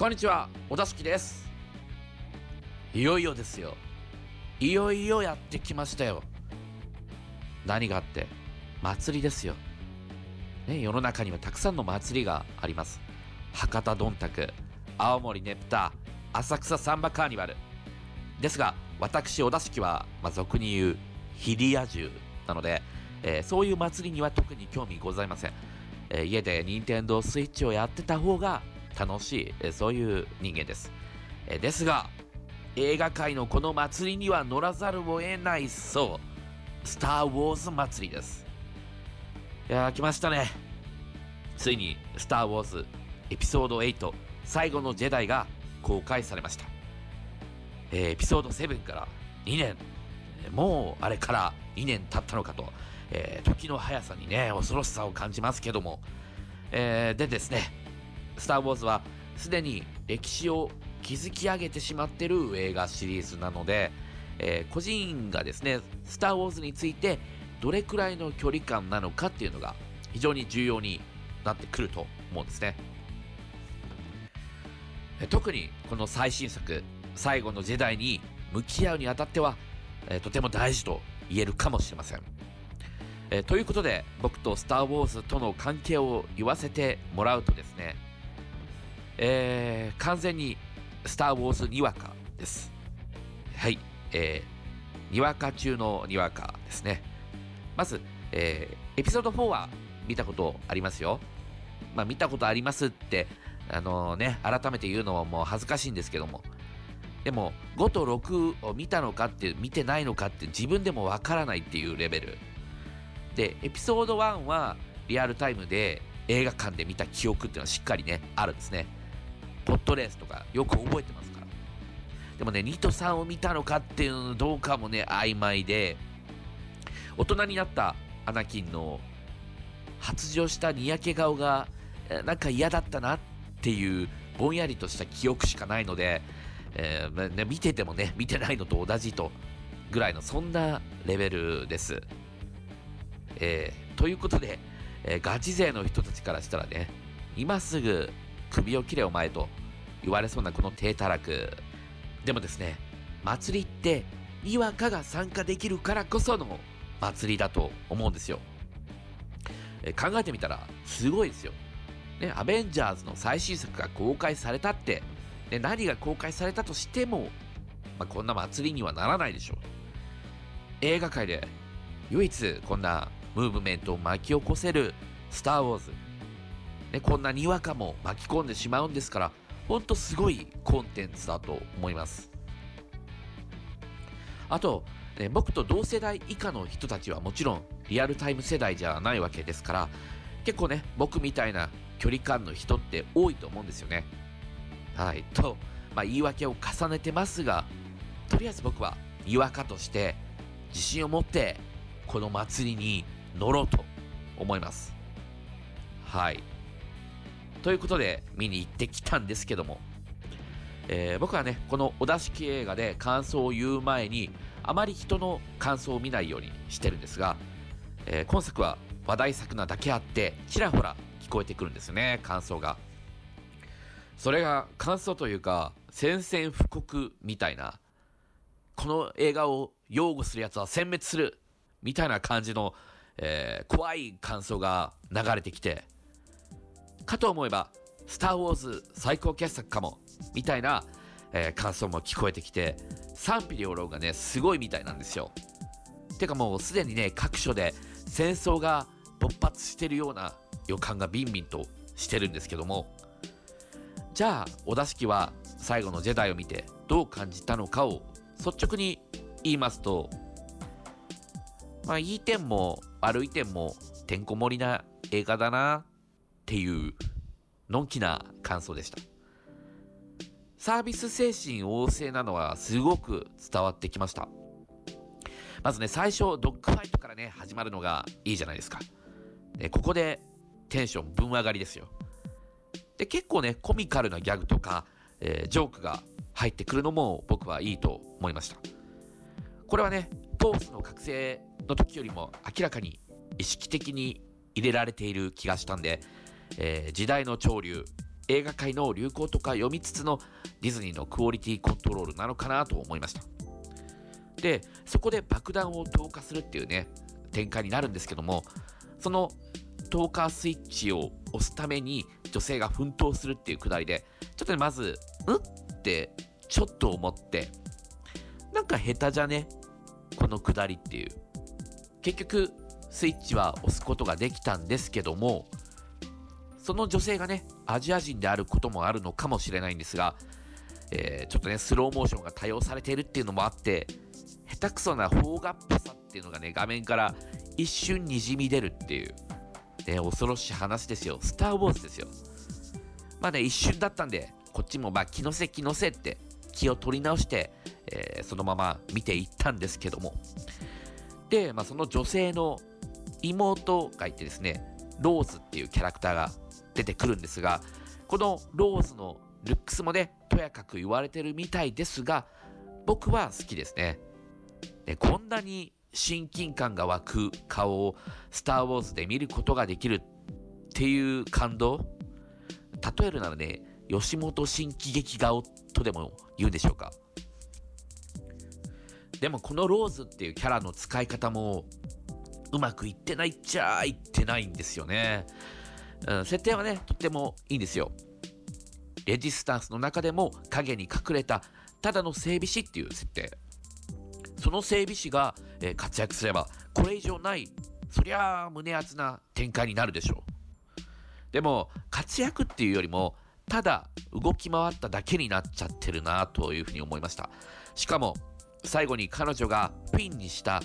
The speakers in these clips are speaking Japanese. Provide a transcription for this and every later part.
こんにちは、小田敷です。いよいよですよ。いよいよやってきましたよ。何があって祭りですよ。ね、世の中にはたくさんの祭りがあります。博多どんたく、青森ねぷた、浅草サンバカーニバル。ですが、私、小田敷は、まあ、俗に言う、ヒリア充なので、えーそういう祭りには特に興味ございません。えー家で任天堂スイッチをやってた方が楽しい、えそういう人間です。えですが、映画界のこの祭りには乗らざるを得ないそう、スター・ウォーズ祭りです。いやー、来ましたね。ついに、スター・ウォーズエピソード8最後のジェダイが公開されました。えエピソード7から2年、もうあれから2年経ったのかと、えー時の速さにね、恐ろしさを感じますけども、えーでですね、スター・ウォーズはすでに歴史を築き上げてしまってる映画シリーズなので、えー個人がですね、スター・ウォーズについてどれくらいの距離感なのかっていうのが非常に重要になってくると思うんですね。特にこの最新作、最後のジェダイに向き合うにあたっては、えーとても大事と言えるかもしれません。えーということで、僕とスター・ウォーズとの関係を言わせてもらうとですね、えー完全にスター・ウォーズにわかです。はい、えーにわか中のにわかですね。まず、えーエピソード4は見たことありますよ。まあ、見たことありますって、あのね、改めて言うのはもう恥ずかしいんですけども。でも、5と6を見たのかって、見てないのかって自分でもわからないっていうレベル。で、エピソード1はリアルタイムで映画館で見た記憶っていうのはしっかりね、あるんですね。ポットレースとかよく覚えてますから。でもね、2と3を見たのかっていうのどうかもね、曖昧で、大人になったアナキンの発情したにやけ顔が、えなんか嫌だったなっていうぼんやりとした記憶しかないので、えーまね、見ててもね、見てないのと同じとぐらいのそんなレベルです。えーということで、えーガチ勢の人たちからしたらね、今すぐ首を切れお前と言われそうなこの低たらく。でもですね、祭りって、にわかが参加できるからこその祭りだと思うんですよ。え考えてみたら、すごいですよ。ね、アベンジャーズの最新作が公開されたって、ね、何が公開されたとしても、まあ、こんな祭りにはならないでしょう。映画界で唯一こんなムーブメントを巻き起こせるスター・ウォーズ。ね、こんなにわかも巻き込んでしまうんですから、ほんとすごいコンテンツだと思います。あと、ね、僕と同世代以下の人たちはもちろんリアルタイム世代じゃないわけですから、結構ね、僕みたいな距離感の人って多いと思うんですよね。はい。と、まあ、言い訳を重ねてますが、とりあえず僕は、にわかとして、自信を持って、この祭りに乗ろうと思います。はい。ということで、見に行ってきたんですけども、えー僕はね、このお出し系映画で感想を言う前に、あまり人の感想を見ないようにしてるんですが、えー今作は話題作なだけあって、ちらほら聞こえてくるんですよね、感想が。それが感想というか、宣戦布告みたいな、この映画を擁護する奴は殲滅するみたいな感じの、えー怖い感想が流れてきて、かと思えば、スター・ウォーズ最高傑作かも、みたいな、えー感想も聞こえてきて、賛否両論がね、すごいみたいなんですよ。てかもうすでにね、各所で戦争が勃発してるような予感がビンビンとしてるんですけども、じゃあ、お出し機は最後のジェダイを見てどう感じたのかを率直に言いますと、まあ、いい点も悪い点もてんこ盛りな映画だなっていうのんきな感想でした。サービス精神旺盛なのはすごく伝わってきました。まずね、最初、ドッグファイトからね、始まるのがいいじゃないですか。でここでテンションぶん上がりですよ。で、結構ね、コミカルなギャグとか、えージョークが入ってくるのも僕はいいと思いました。これはね、トースの覚醒の時よりも明らかに意識的に入れられている気がしたんで、えー時代の潮流、映画界の流行とか読みつつのディズニーのクオリティコントロールなのかなと思いましたでそこで爆弾を投下するっていうね展開になるんですけどもその投下スイッチを押すために女性が奮闘するっていうくだりでちょっとねまず「ん?」ってちょっと思ってなんか下手じゃね？このくだりっていう結局スイッチは押すことができたんですけどもその女性がねアジア人であることもあるのかもしれないんですが、えー、ちょっとねスローモーションが多用されているっていうのもあって下手くそな邦画っぽさっていうのがね画面から一瞬にじみ出るっていうね、恐ろしい話ですよ。スター・ウォーズですよ。まあね、一瞬だったんで、こっちもまあ気のせ気のせって気を取り直して、えー、そのまま見ていったんですけども。で、まあ、その女性の妹がいてですね、ローズっていうキャラクターが出てくるんですが、このローズのルックスもね、とやかく言われてるみたいですが、僕は好きですね。でこんなに親近感が湧く顔をスター・ウォーズで見ることができるっていう感動例えるならね、吉本新喜劇顔とでも言うんでしょうか。でもこのローズっていうキャラの使い方もうまくいってないっちゃいってないんですよね。うん、設定はね、とってもいいんですよ。レジスタンスの中でも影に隠れたただの整備士っていう設定。その整備士が、えー、活躍すれば、これ以上ない、そりゃあ胸熱な展開になるでしょう。でも、活躍っていうよりも、ただ動き回っただけになっちゃってるなというふうに思いました。しかも、最後に彼女がピンにした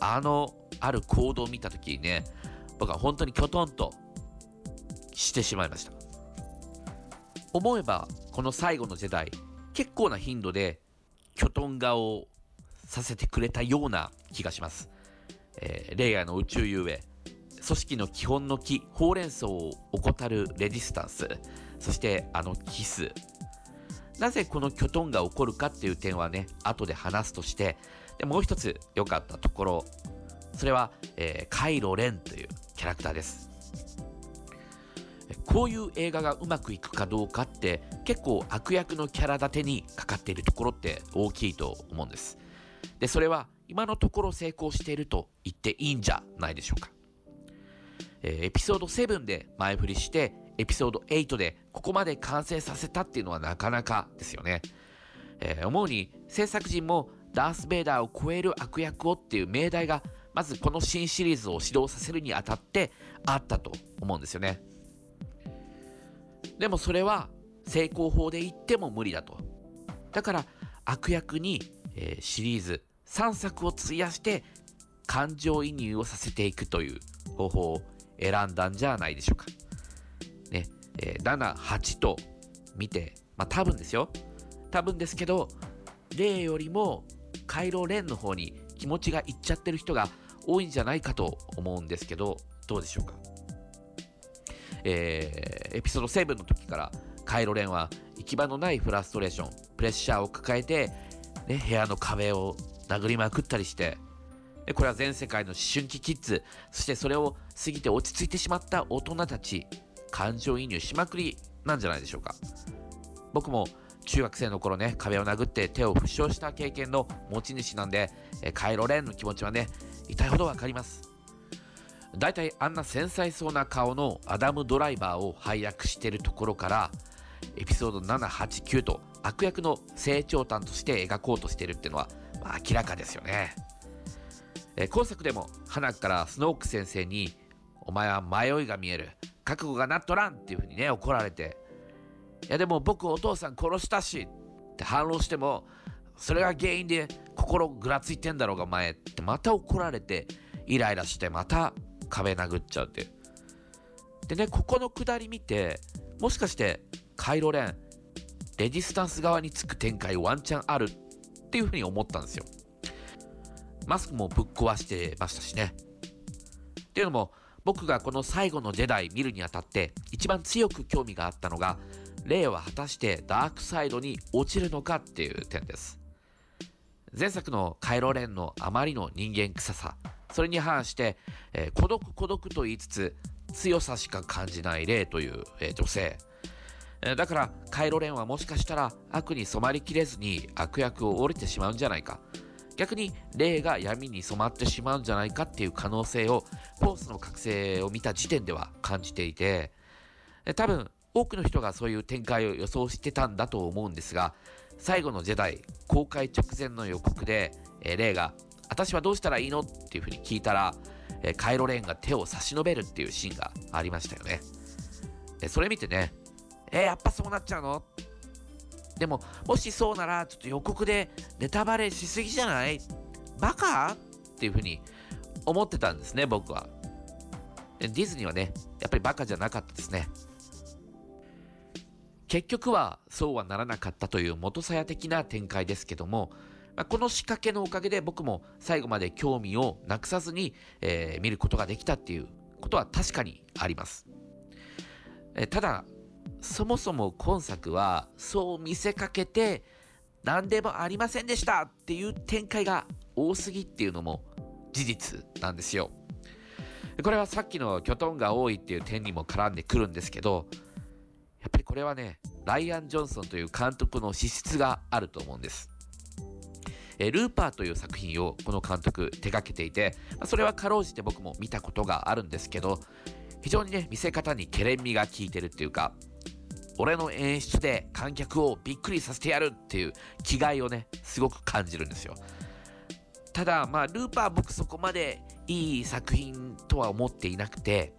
あのある行動を見た時にね、僕は本当にきょとんとしてしまいました。思えば、この最後の時代、結構な頻度できょとん顔をさせてくれたような気がします。えー、レイヤーの宇宙遊泳、組織の基本の木、ほうれん草を怠るレジスタンス、そしてあのキス。なぜこのキョトンが起こるかっていう点はね、後で話すとして、でもう一つ良かったところ、それは、えー、カイロ・レンというキャラクターです。こういう映画がうまくいくかどうかって結構悪役のキャラ立てにかかっているところって大きいと思うんです。で、それは今のところ成功していると言っていいんじゃないでしょうか。えー、エピソード7で前振りして、エピソード8でここまで完成させたっていうのはなかなかですよね。えー、思うに制作陣もダース・ベイダーを超える悪役をっていう命題がまずこの新シリーズを始動させるにあたってあったと思うんですよね。でもそれは成功法で言っても無理だと。だから悪役にえー、シリーズ3作を費やして感情移入をさせていくという方法を選んだんじゃないでしょうか。ね、えー、7、8と見て、まあ多分ですよ。多分ですけど、例よりもカイロ・レンの方に気持ちがいっちゃってる人が多いんじゃないかと思うんですけど、どうでしょうか？えー、エピソード7の時からカイロ・レンは行き場のないフラストレーション、プレッシャーを抱えてね、部屋の壁を殴りまくったりして、でこれは全世界の思春期キッズ、そしてそれを過ぎて落ち着いてしまった大人たち、感情移入しまくりなんじゃないでしょうか。僕も中学生の頃ね、壁を殴って手を負傷した経験の持ち主なんで、えカイロレンの気持ちはね、痛いほどわかります。だいたいあんな繊細そうな顔のアダム・ドライバーを配役してるところから、エピソード7、8、9と悪役の成長端として描こうとしているっていうのは、まあ、明らかですよね。え、今作でも花からスノーク先生に「お前は迷いが見える覚悟がなっとらん」っていうふうにね怒られて「いやでも僕お父さん殺したし」って反論してもそれが原因で心ぐらついてんだろうがお前ってまた怒られてイライラしてまた壁殴っちゃうっていう。でねここのくだり見てもしかしてカイロレンレジスタンス側につく展開ワンチャンあるっていうふうに思ったんですよ。マスクもぶっ壊してましたしね。っていうのも、僕がこの最後のジェダイ見るにあたって一番強く興味があったのが、レイは果たしてダークサイドに落ちるのかっていう点です。前作のカイロレンのあまりの人間臭さ、それに反して、えー、孤独孤独と言いつつ強さしか感じないレイという、えー、女性。だからカイロレンはもしかしたら悪に染まりきれずに悪役を降りてしまうんじゃないか逆に霊が闇に染まってしまうんじゃないかっていう可能性をフォースの覚醒を見た時点では感じていて多分多くの人がそういう展開を予想してたんだと思うんですが最後のジェダイ公開直前の予告で、えー、レイが私はどうしたらいいの？っていうふうに聞いたら、えー、カイロレーンが手を差し伸べるっていうシーンがありましたよね。それ見てね、えー、やっぱそうなっちゃうの？でも、もしそうなら、ちょっと予告でネタバレしすぎじゃないバカ？っていうふうに思ってたんですね、僕は。ディズニーはね、やっぱりバカじゃなかったですね。結局はそうはならなかったという元さや的な展開ですけども、まあ、この仕掛けのおかげで僕も最後まで興味をなくさずに、えー、見ることができたっていうことは確かにあります。え、ただ、そもそも今作はそう見せかけて何でもありませんでしたっていう展開が多すぎっていうのも事実なんですよ。これはさっきのキョトンが多いっていう点にも絡んでくるんですけど、っぱりこれはね、ライアン・ジョンソンという監督の資質があると思うんです。えルーパーという作品をこの監督手掛けていて、まそれはかろうじて僕も見たことがあるんですけど、非常にね、見せ方にケレン味が効いてるっていうか、俺の演出で観客をびっくりさせてやるっていう気概をね、すごく感じるんですよ。ただ、まあ、ルーパー僕そこまでいい作品とは思っていなくて、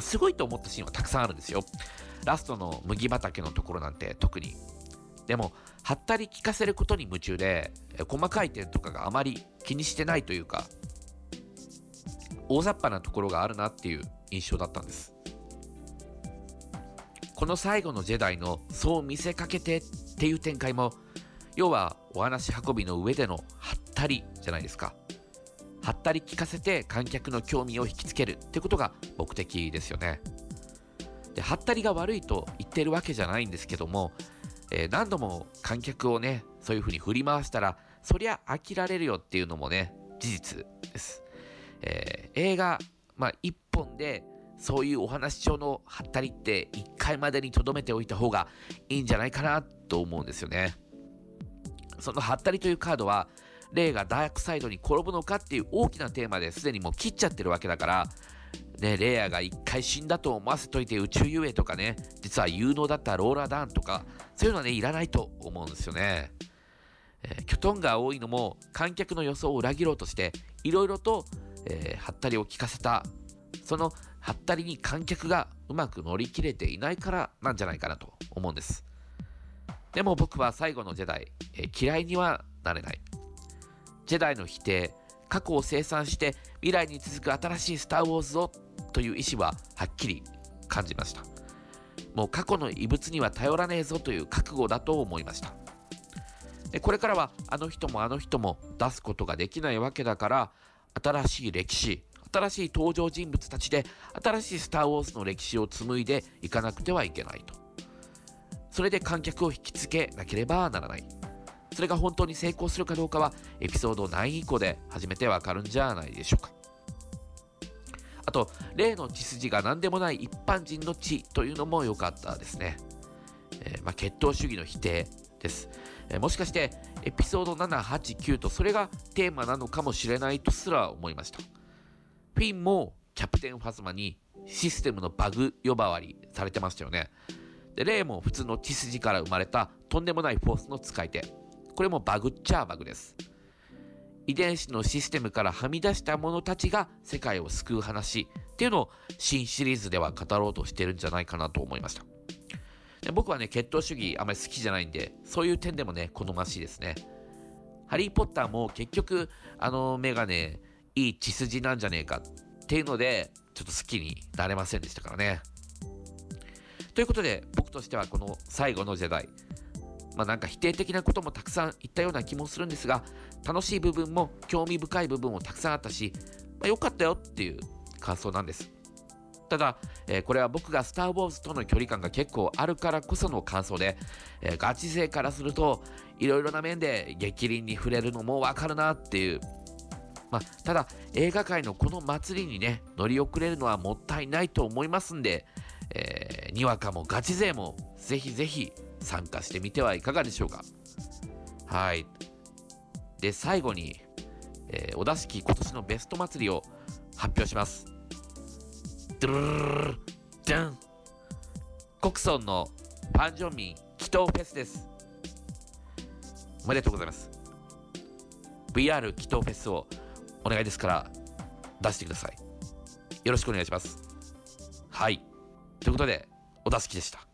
すごいと思ったシーンはたくさんあるんですよ。ラストの麦畑のところなんて特に。でも、はったり聞かせることに夢中で、細かい点とかがあまり気にしてないというか、大雑把なところがあるなっていう印象だったんです。この最後のジェダイのそう見せかけてっていう展開も、要はお話運びの上でのはったりじゃないですか。はったり聞かせて観客の興味を引きつけるってことが目的ですよね。で、はったりが悪いと言ってるわけじゃないんですけども、えー、何度も観客をね、そういう風に振り回したら、そりゃ飽きられるよっていうのもね、事実です。えー、映画、まあ、一本でそういうお話上のハったりって1回までに留めておいた方がいいんじゃないかなと思うんですよね。そのハったりというカードは、レイがダークサイドに転ぶのかっていう大きなテーマですでにもう切っちゃってるわけだから、ね、レイヤーが一回死んだと思わせといて宇宙遊泳とかね、実は有能だったローラーダウンとか、そういうのはね、いらないと思うんですよね。えー、キョトンが多いのも観客の予想を裏切ろうとして、いろいろと、えー、ハったりを聞かせた、そのはったりに観客がうまく乗り切れていないからなんじゃないかなと思うんです。でも僕は最後のジェダイ、えー、嫌いにはなれない。ジェダイの否定、過去を清算して未来に続く新しいスター・ウォーズをという意思ははっきり感じました。もう過去の遺物には頼らねえぞという覚悟だと思いました。でこれからはあの人もあの人も出すことができないわけだから新しい歴史新しい登場人物たちで新しいスター・ウォーズの歴史を紡いでいかなくてはいけないと。それで観客を引きつけなければならない。それが本当に成功するかどうかはエピソード9以降で初めてわかるんじゃないでしょうか。あと、例の血筋が何でもない一般人の血というのも良かったですね。えー、まあ、血統主義の否定です。えー、もしかしてエピソード7、8、9とそれがテーマなのかもしれないとすら思いました。フィンもキャプテンファズマにシステムのバグ呼ばわりされてましたよね。で、レイも普通の血筋から生まれたとんでもないフォースの使い手。これもバグっちゃバグです。遺伝子のシステムからはみ出した者たちが世界を救う話っていうのを新シリーズでは語ろうとしてるんじゃないかなと思いました。で僕はね、血統主義あまり好きじゃないんで、そういう点でもね、好ましいですね。ハリー・ポッターも結局、あのメガネ、いい血筋なんじゃねえかっていうので、ちょっと好きになれませんでしたからね。ということで、僕としてはこの最後のジェダイ、まあなんか否定的なこともたくさん言ったような気もするんですが、楽しい部分も興味深い部分もたくさんあったし、まあ、よかったよっていう感想なんです。ただ、えー、これは僕がスター・ウォーズとの距離感が結構あるからこその感想で、えー、ガチ勢からすると、いろいろな面で激鱗に触れるのもわかるなっていうまあ、ただ映画界のこの祭りにね乗り遅れるのはもったいないと思いますんで、えーにわかもガチ勢もぜひぜひ参加してみてはいかがでしょうか。はい。で最後に、えー、お出し今年のベスト祭りを発表します。ドゥルルルルじゃんコクソンのパンジョンミン祈祷フェスですおめでとうございます VR 祈祷フェスをお願いですから出してくださいよろしくお願いしますはいということでお出しきでした